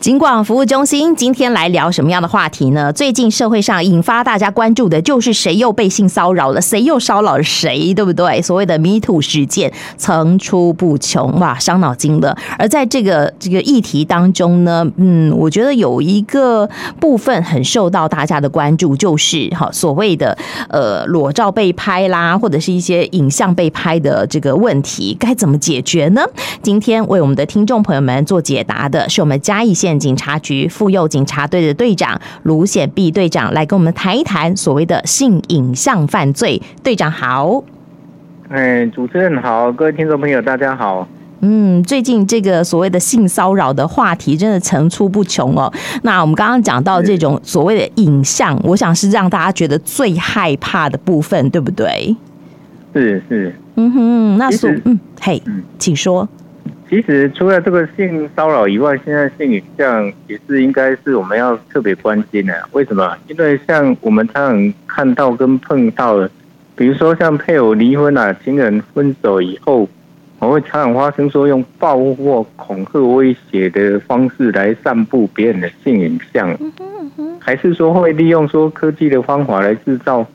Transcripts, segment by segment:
警广服务中心今天来聊什么样的话题呢？最近社会上引发大家关注的就是谁又被性骚扰了，谁又骚扰了谁，对不对？所谓的 Me Too 事件层出不穷，哇，伤脑筋了。而在这个这个议题当中呢，嗯，我觉得有一个部分很受到大家的关注，就是哈所谓的呃裸照被拍啦，或者是一些影像被拍的这个问题，该怎么解决呢？今天为我们的听众朋友们做解答的是我们嘉义县。警察局妇幼警察队的队长卢显碧队长来跟我们谈一谈所谓的性影像犯罪。队长好，哎，主持人好，各位听众朋友大家好。嗯，最近这个所谓的性骚扰的话题真的层出不穷哦。那我们刚刚讲到这种所谓的影像，我想是让大家觉得最害怕的部分，对不对？是是，嗯哼，那所嗯，嘿，请说。其实除了这个性骚扰以外，现在性影像也是应该是我们要特别关心的。为什么？因为像我们常常看到跟碰到的，比如说像配偶离婚啊，情人分手以后，我会常常发生说用报复或恐吓威胁的方式来散布别人的性影像，还是说会利用说科技的方法来制造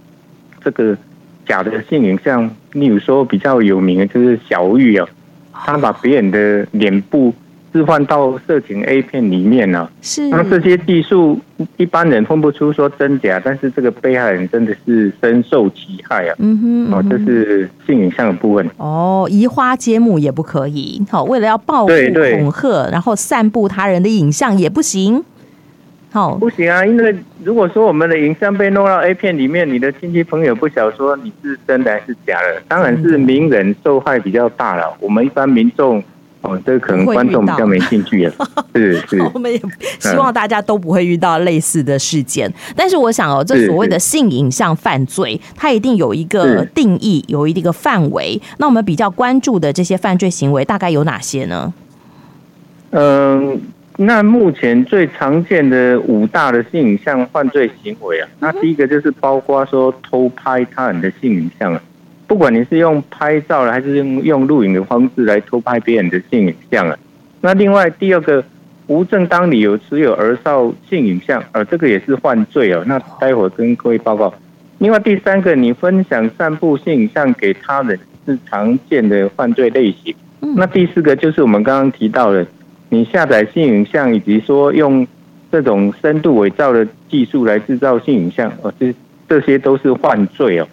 这个假的性影像？例如说比较有名的就是小玉啊。他把别人的脸部置换到色情 A 片里面了，是。那这些技术一般人分不出说真假，但是这个被害人真的是深受其害啊。嗯哼，哦，这是性影像的部分。哦，移花接木也不可以。好，为了要报复恐吓，然后散布他人的影像也不行。好，不行啊，因为如果说我们的影像被弄到 A 片里面，你的亲戚朋友不晓得说你是真的还是假的，当然是名人受害比较大了。我们一般民众，哦，这个可能观众比较没兴趣了。是是，我们也希望大家都不会遇到类似的事件。但是我想哦，这所谓的性影像犯罪，它一定有一个定义，有一个范围。那我们比较关注的这些犯罪行为，大概有哪些呢？嗯。那目前最常见的五大的性影像犯罪行为啊，那第一个就是包括说偷拍他人的性影像啊，不管你是用拍照还是用用录影的方式来偷拍别人的性影像啊。那另外第二个无正当理由持有儿少性影像，呃，这个也是犯罪哦。那待会儿跟各位报告。另外第三个，你分享散布性影像给他人是常见的犯罪类型。那第四个就是我们刚刚提到的。你下载性影像，以及说用这种深度伪造的技术来制造性影像，哦，这这些都是犯罪哦。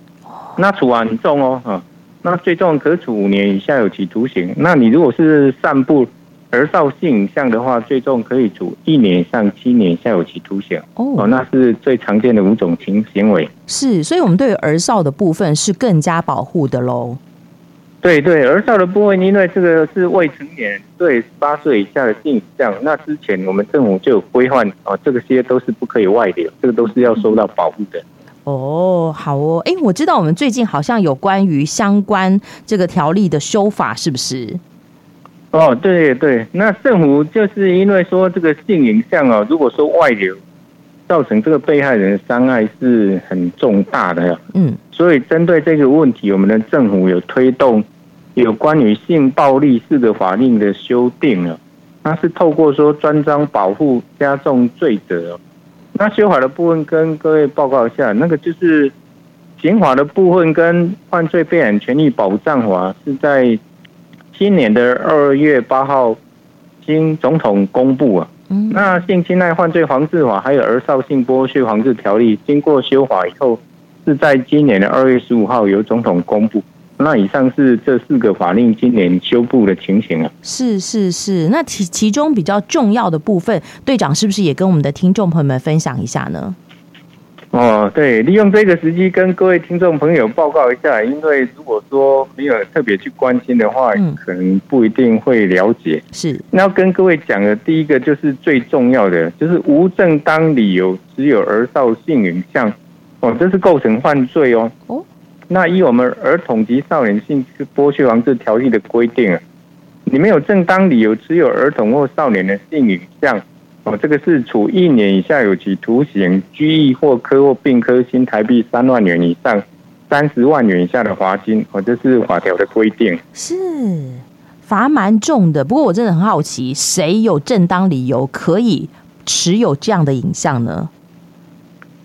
那处罚很重哦，哈，那最重可处五年以下有期徒刑。那你如果是散布儿少性影像的话，最重可以处一年以上七年以下有期徒刑。哦，那是最常见的五种情行为。是，所以我们对于儿少的部分是更加保护的喽。对对，儿少的部分，因为这个是未成年，对十八岁以下的性影像，那之前我们政府就有规范哦，这个些都是不可以外流，这个都是要受到保护的。哦，好哦，哎，我知道我们最近好像有关于相关这个条例的修法，是不是？哦，对对，那政府就是因为说这个性影像哦，如果说外流，造成这个被害人的伤害是很重大的。嗯。所以，针对这个问题，我们的政府有推动有关于性暴力式的法令的修订了。那是透过说专章保护加重罪责。那修法的部分跟各位报告一下，那个就是刑法的部分跟犯罪被害人权利保障法是在今年的二月八号经总统公布啊。那性侵害犯罪防治法还有儿少性剥削防治条例经过修法以后。是在今年的二月十五号由总统公布。那以上是这四个法令今年修复的情形啊。是是是，那其其中比较重要的部分，队长是不是也跟我们的听众朋友们分享一下呢？哦，对，利用这个时机跟各位听众朋友报告一下，因为如果说没有特别去关心的话，嗯，可能不一定会了解。是，那要跟各位讲的第一个就是最重要的，就是无正当理由持有儿少性影像。哦，这是构成犯罪哦。哦，那依我们儿童及少年性剥削防治条例的规定啊，你没有正当理由持有儿童或少年的性影像，哦，这个是处一年以下有期徒刑、拘役或科或并科新台币三万元以上三十万元以下的罚金。哦，这是法条的规定。是。罚蛮重的。不过我真的很好奇，谁有正当理由可以持有这样的影像呢？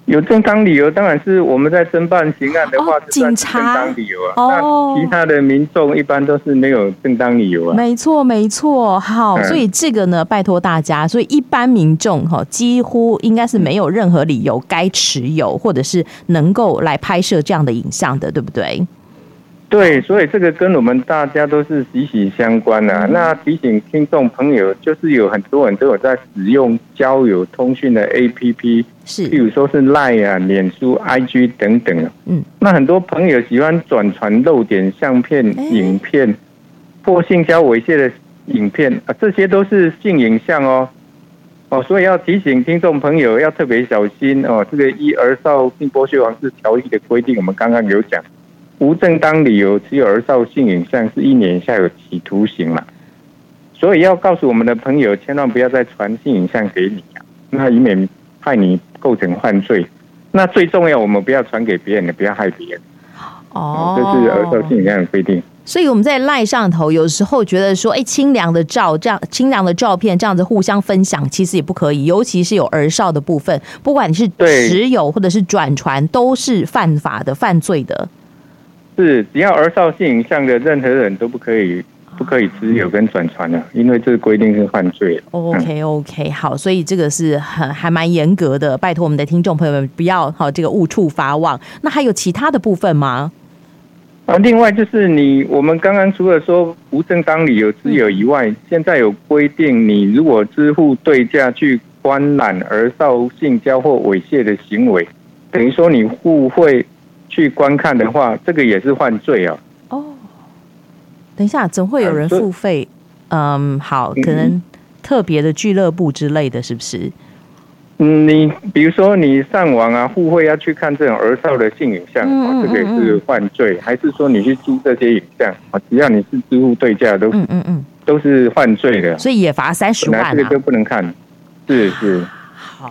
有正当理由，当然是我们在侦办刑案的话，哦、警察正当理由啊。哦，那其他的民众一般都是没有正当理由啊。没错，没错。好，嗯、所以这个呢，拜托大家，所以一般民众哈，几乎应该是没有任何理由该持有，或者是能够来拍摄这样的影像的，对不对？对，所以这个跟我们大家都是息息相关的、啊。嗯、那提醒听众朋友，就是有很多人都有在使用交友通讯的 APP，是，比如说是 Line 啊、脸书、IG 等等啊。嗯，那很多朋友喜欢转传露点相片、影片，或性交猥亵的影片啊，这些都是性影像哦。哦，所以要提醒听众朋友要特别小心哦。这个一《儿少性剥削防治条例》的规定，我们刚刚有讲。无正当理由持有儿少性影像，是一年以下有期徒刑嘛？所以要告诉我们的朋友，千万不要再传性影像给你，那以免害你构成犯罪。那最重要，我们不要传给别人，也不要害别人。哦，这是儿少性影像的规定。所以我们在赖上头，有时候觉得说，哎，清凉的照，这样清凉的照片，这样子互相分享，其实也不可以。尤其是有儿少的部分，不管你是持有或者是转传，都是犯法的、犯罪的。是，只要儿少性影像的任何人都不可以，不可以持有跟转传的，因为这个规定是犯罪。OK OK，好，所以这个是很还蛮严格的，拜托我们的听众朋友们不要好这个误触法网。那还有其他的部分吗？啊，另外就是你，我们刚刚除了说无正当理由持有以外，现在有规定，你如果支付对价去观览儿少性交或猥亵的行为，等于说你互惠。去观看的话，这个也是犯罪啊！哦，等一下，怎会有人付费？嗯，好，可能特别的俱乐部之类的是不是？嗯，你比如说你上网啊，付费要去看这种儿少的性影像，嗯、这个也是犯罪。嗯、还是说你去租这些影像啊？只要你是支付对价，都嗯嗯嗯，都是犯罪的。所以也罚三十万啊！这个都不能看，是是。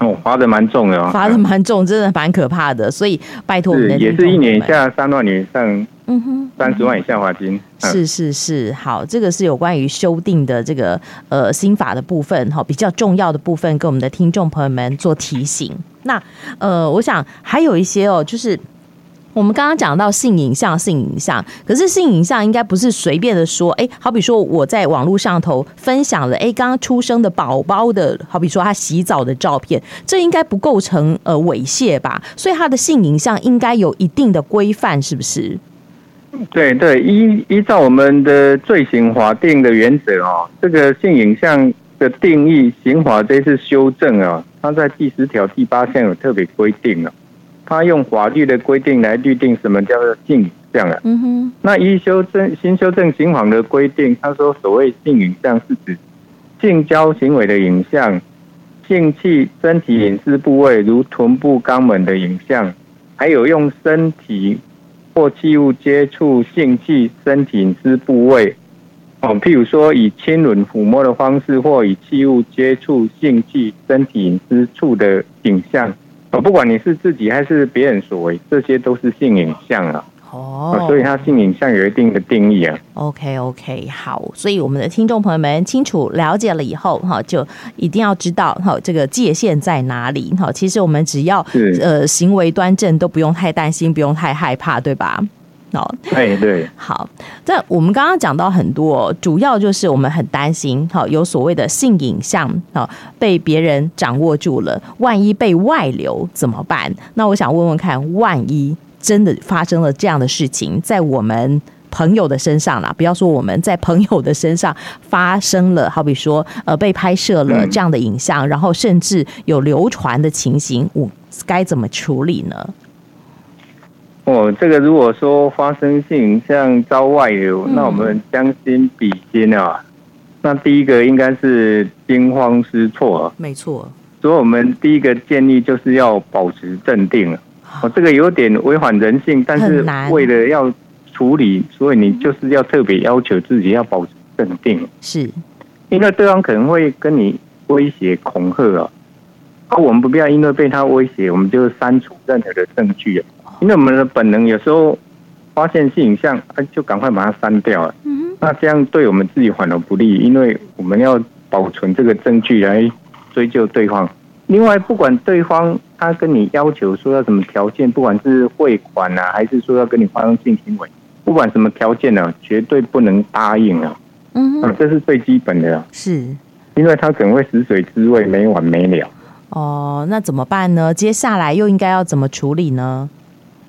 哦，罚的蛮重的哦，罚的蛮重，真的蛮可怕的。所以拜托我们的也是一年以下三万以上，嗯哼，三十万以下罚金。是是是，好，这个是有关于修订的这个呃新法的部分哈，比较重要的部分，跟我们的听众朋友们做提醒。那呃，我想还有一些哦，就是。我们刚刚讲到性影像，性影像，可是性影像应该不是随便的说，哎，好比说我在网络上头分享了，哎，刚刚出生的宝宝的，好比说他洗澡的照片，这应该不构成呃猥亵吧？所以他的性影像应该有一定的规范，是不是？对对，依依照我们的罪刑法定的原则哦，这个性影像的定义，刑法这次修正啊，它在第十条第八项有特别规定了。他用法律的规定来律定什么叫做性影像啊？嗯哼。那依修正新修正刑法的规定，他说所谓性影像是指性交行为的影像、性器身体隐私部位如臀部、肛门的影像，还有用身体或器物接触性器身体隐私部位，哦，譬如说以亲吻、抚摸的方式，或以器物接触性器身体隐私处的影像。不管你是自己还是别人所为，这些都是性影像啊。哦，所以它性影像有一定的定义啊。OK OK，好，所以我们的听众朋友们清楚了解了以后，哈，就一定要知道哈，这个界限在哪里。哈，其实我们只要呃行为端正，都不用太担心，不用太害怕，对吧？哦，哎，对，好。这我们刚刚讲到很多，主要就是我们很担心，好，有所谓的性影像，好，被别人掌握住了，万一被外流怎么办？那我想问问看，万一真的发生了这样的事情，在我们朋友的身上啦，不要说我们在朋友的身上发生了，好比说，呃，被拍摄了这样的影像，嗯、然后甚至有流传的情形，我该怎么处理呢？哦，这个如果说发生性像遭外流，嗯、那我们将心比心啊。那第一个应该是惊慌失措，没错。所以我们第一个建议就是要保持镇定。哦，这个有点违反人性，但是为了要处理，所以你就是要特别要求自己要保持镇定。是，因为对方可能会跟你威胁恐吓啊，而我们不必要因为被他威胁，我们就删除任何的证据啊。因为我们的本能有时候发现性影像，就赶快把它删掉了。嗯哼。那这样对我们自己反而不利，因为我们要保存这个证据来追究对方。另外，不管对方他跟你要求说要什么条件，不管是汇款啊，还是说要跟你发生性行为，不管什么条件呢、啊，绝对不能答应啊。嗯，啊，这是最基本的。是，因为他可能会死水之味，没完没了。哦，那怎么办呢？接下来又应该要怎么处理呢？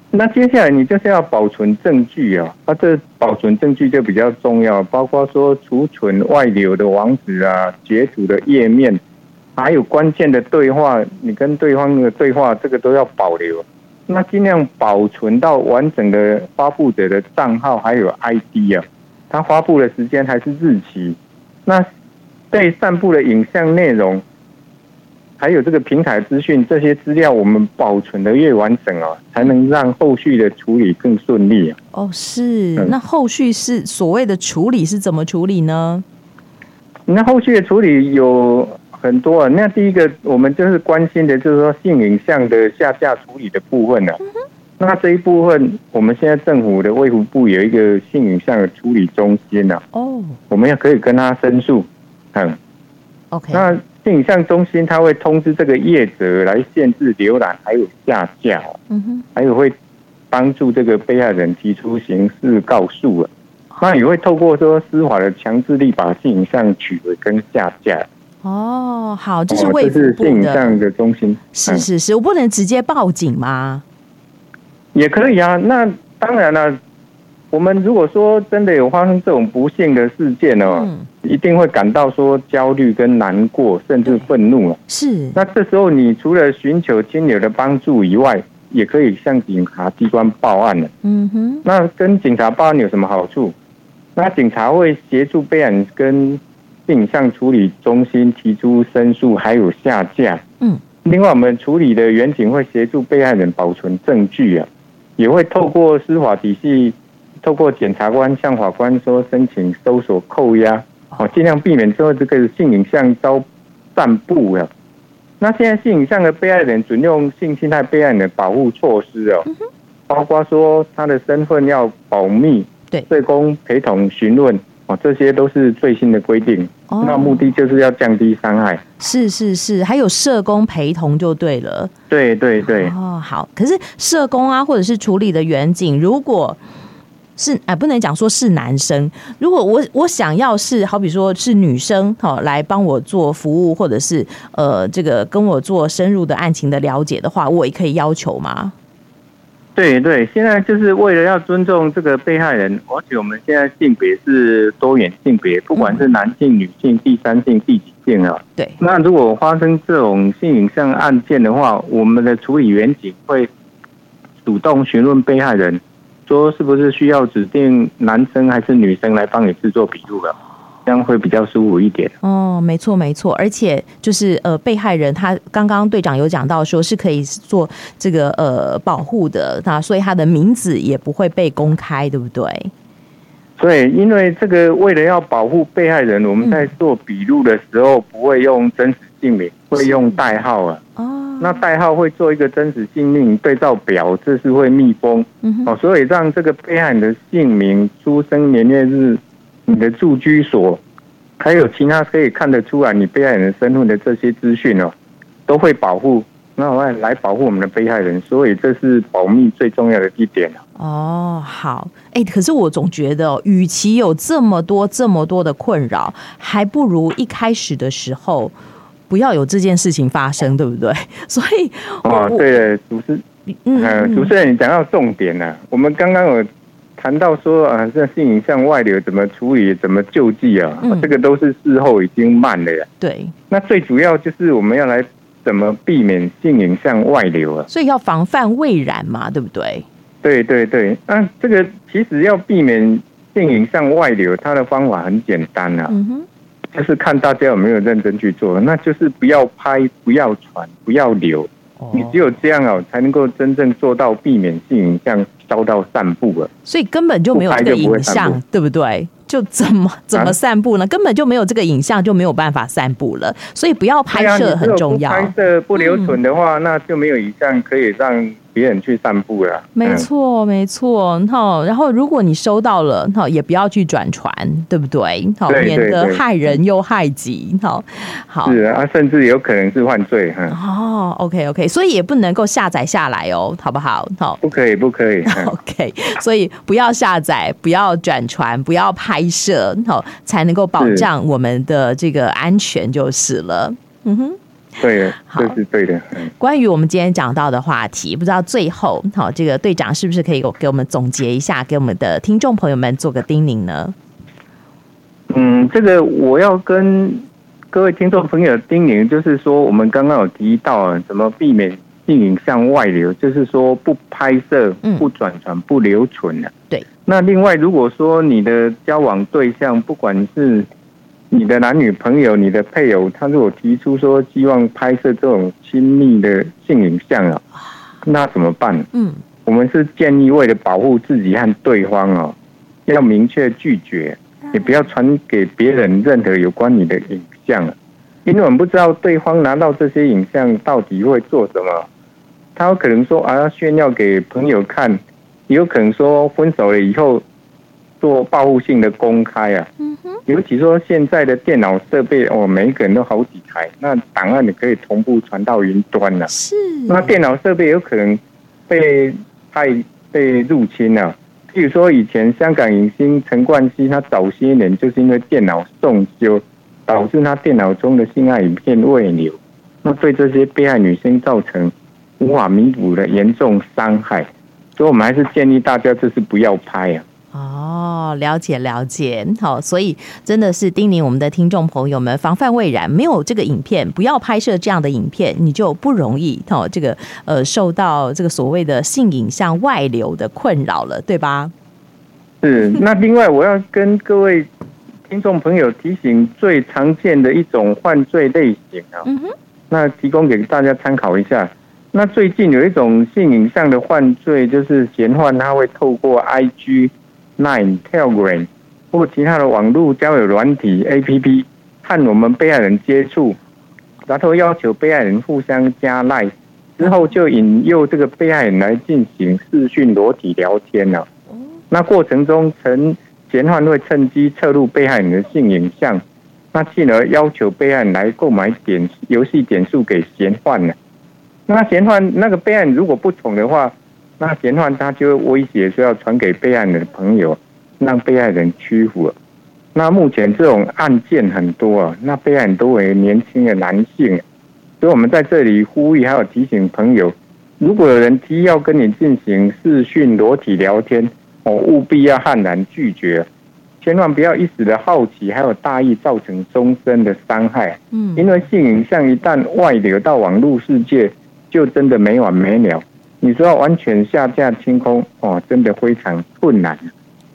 那接下来你就是要保存证据啊，那这保存证据就比较重要，包括说储存外流的网址啊、截图的页面，还有关键的对话，你跟对方的对话，这个都要保留。那尽量保存到完整的发布者的账号还有 ID 啊，他发布的时间还是日期，那被散布的影像内容。还有这个平台资讯，这些资料我们保存的越完整哦，才能让后续的处理更顺利啊。哦，是。那后续是所谓的处理是怎么处理呢？那后续的处理有很多啊。那第一个，我们就是关心的，就是说性影像的下架处理的部分呢、啊。那这一部分，我们现在政府的卫福部有一个性影像的处理中心啊。哦。我们也可以跟他申诉。嗯。OK。那。性影像中心它会通知这个业者来限制浏览，还有下架，嗯哼，还有会帮助这个被害人提出刑事告诉啊，那也会透过说司法的强制力把性影像取回跟下架。哦，好，这是卫福部的，哦，这是性影像的中心，是是是，我不能直接报警吗？也可以啊，那当然了。我们如果说真的有发生这种不幸的事件呢，嗯，一定会感到说焦虑跟难过，甚至愤怒了。是。那这时候，你除了寻求亲友的帮助以外，也可以向警察机关报案了。嗯哼。那跟警察报案有什么好处？那警察会协助备案跟性影像处理中心提出申诉，还有下架。嗯。另外，我们处理的员警会协助被害人保存证据啊，也会透过司法体系。透过检察官向法官说申请搜索扣押，哦，尽量避免之后这个性影像遭散布了。那现在性影像的被害人准用性侵害被害人的保护措施哦，包括说他的身份要保密，对，社工陪同询问，哦，这些都是最新的规定。哦那目的就是要降低伤害。是是是，还有社工陪同就对了。对对对。哦，好。可是社工啊，或者是处理的员警，如果是哎，不能讲说是男生。如果我我想要是好比说是女生哈，来帮我做服务，或者是呃这个跟我做深入的案情的了解的话，我也可以要求吗？对对，现在就是为了要尊重这个被害人，而且我们现在性别是多元性别，不管是男性、女性、第三性、第几性啊。对。那如果发生这种性影像案件的话，我们的处理员警会主动询问被害人。说是不是需要指定男生还是女生来帮你制作笔录了，这样会比较舒服一点。哦，没错没错，而且就是呃，被害人他刚刚队长有讲到，说是可以做这个呃保护的，那所以他的名字也不会被公开，对不对？对，因为这个为了要保护被害人，我们在做笔录的时候不会用真实姓名，会用代号啊。哦。那代号会做一个真实姓名对照表，这是会密封哦，所以让这个被害人的姓名、出生年月日、你的住居所，还有其他可以看得出来你被害人身份的这些资讯哦，都会保护。那我们来保护我们的被害人，所以这是保密最重要的一点哦，好，哎，可是我总觉得，与其有这么多这么多的困扰，还不如一开始的时候。不要有这件事情发生，对不对？所以哦，对，主持，嗯、呃，主持人，你讲到重点了、啊。我们刚刚有谈到说啊，这性影像外流怎么处理、怎么救济啊、嗯？这个都是事后已经慢了呀。对，那最主要就是我们要来怎么避免性影像外流啊？所以要防范未然嘛，对不对？对对对，那这个其实要避免性影像外流，它的方法很简单啊。嗯哼。就是看大家有没有认真去做，那就是不要拍、不要传、不要留。你只有这样哦，才能够真正做到避免性影像遭到散布了。所以根本就没有这个影像，对不对？就怎么怎么散布呢？根本就没有这个影像，就没有办法散布了。所以不要拍摄很重要。拍摄不留存的话，那就没有影像可以让别人去散步了。没错，没错。好，然后如果你收到了，好，也不要去转传，对不对？好，免得害人又害己。好，好。是啊，甚至有可能是犯罪。哈哦，OK，OK，所以也不能够下载下来哦，好不好？好，不可以，不可以。OK，所以不要下载，不要转传，不要拍摄，好，才能够保障我们的这个安全就是了。嗯哼。对，这是对的。关于我们今天讲到的话题，不知道最后好，这个队长是不是可以给我们总结一下，给我们的听众朋友们做个叮咛呢？嗯，这个我要跟各位听众朋友叮咛，就是说我们刚刚有提到怎么避免性影像外流，就是说不拍摄、不转传、不留存的。对。那另外，如果说你的交往对象，不管是你的男女朋友、你的配偶，他如果提出说希望拍摄这种亲密的性影像啊，那怎么办？嗯，我们是建议为了保护自己和对方哦，要明确拒绝，也不要传给别人任何有关你的影像，因为我们不知道对方拿到这些影像到底会做什么。他有可能说啊，要炫耀给朋友看，也有可能说分手了以后做报复性的公开啊。尤其说现在的电脑设备哦，每一个人都好几台，那档案你可以同步传到云端了。是，那电脑设备有可能被害被入侵了。譬如说，以前香港影星陈冠希，他早些年就是因为电脑送修，导致他电脑中的性爱影片外流，那对这些被害女性造成无法弥补的严重伤害。所以，我们还是建议大家就是不要拍啊。哦，了解了解，好，所以真的是叮咛我们的听众朋友们，防范未然，没有这个影片，不要拍摄这样的影片，你就不容易哦，这个呃受到这个所谓的性影像外流的困扰了，对吧？是。那另外我要跟各位听众朋友提醒，最常见的一种犯罪类型啊，嗯哼，那提供给大家参考一下。那最近有一种性影像的犯罪，就是嫌犯他会透过 IG。Line、Telegram 或其他的网络交友软体 APP 和我们被害人接触，然后要求被害人互相加 Line 之后，就引诱这个被害人来进行视讯裸体聊天了。那过程中，曾嫌犯会趁机侧录被害人的性影像，那进而要求被害人来购买点游戏点数给嫌犯了。那嫌犯那个被害人如果不从的话，那嫌犯他就威胁说要传给被害人的朋友，让被害人屈服。那目前这种案件很多啊，那被害人都为年轻的男性，所以我们在这里呼吁还有提醒朋友，如果有人提议要跟你进行视讯裸体聊天，哦，务必要悍然拒绝，千万不要一时的好奇还有大意造成终身的伤害。嗯，因为性影像一旦外流到网络世界，就真的没完没了。你说要完全下架清空哦，真的非常困难。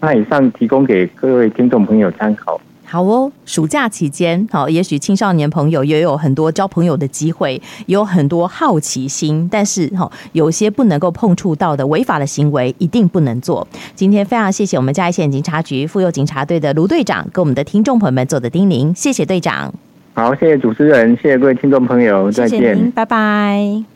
那以上提供给各位听众朋友参考。好哦，暑假期间，好，也许青少年朋友也有很多交朋友的机会，也有很多好奇心，但是哈，有些不能够碰触到的违法的行为，一定不能做。今天非常谢谢我们嘉义县警察局妇幼警察队的卢队长跟我们的听众朋友们做的叮咛，谢谢队长。好，谢谢主持人，谢谢各位听众朋友，再见，拜拜。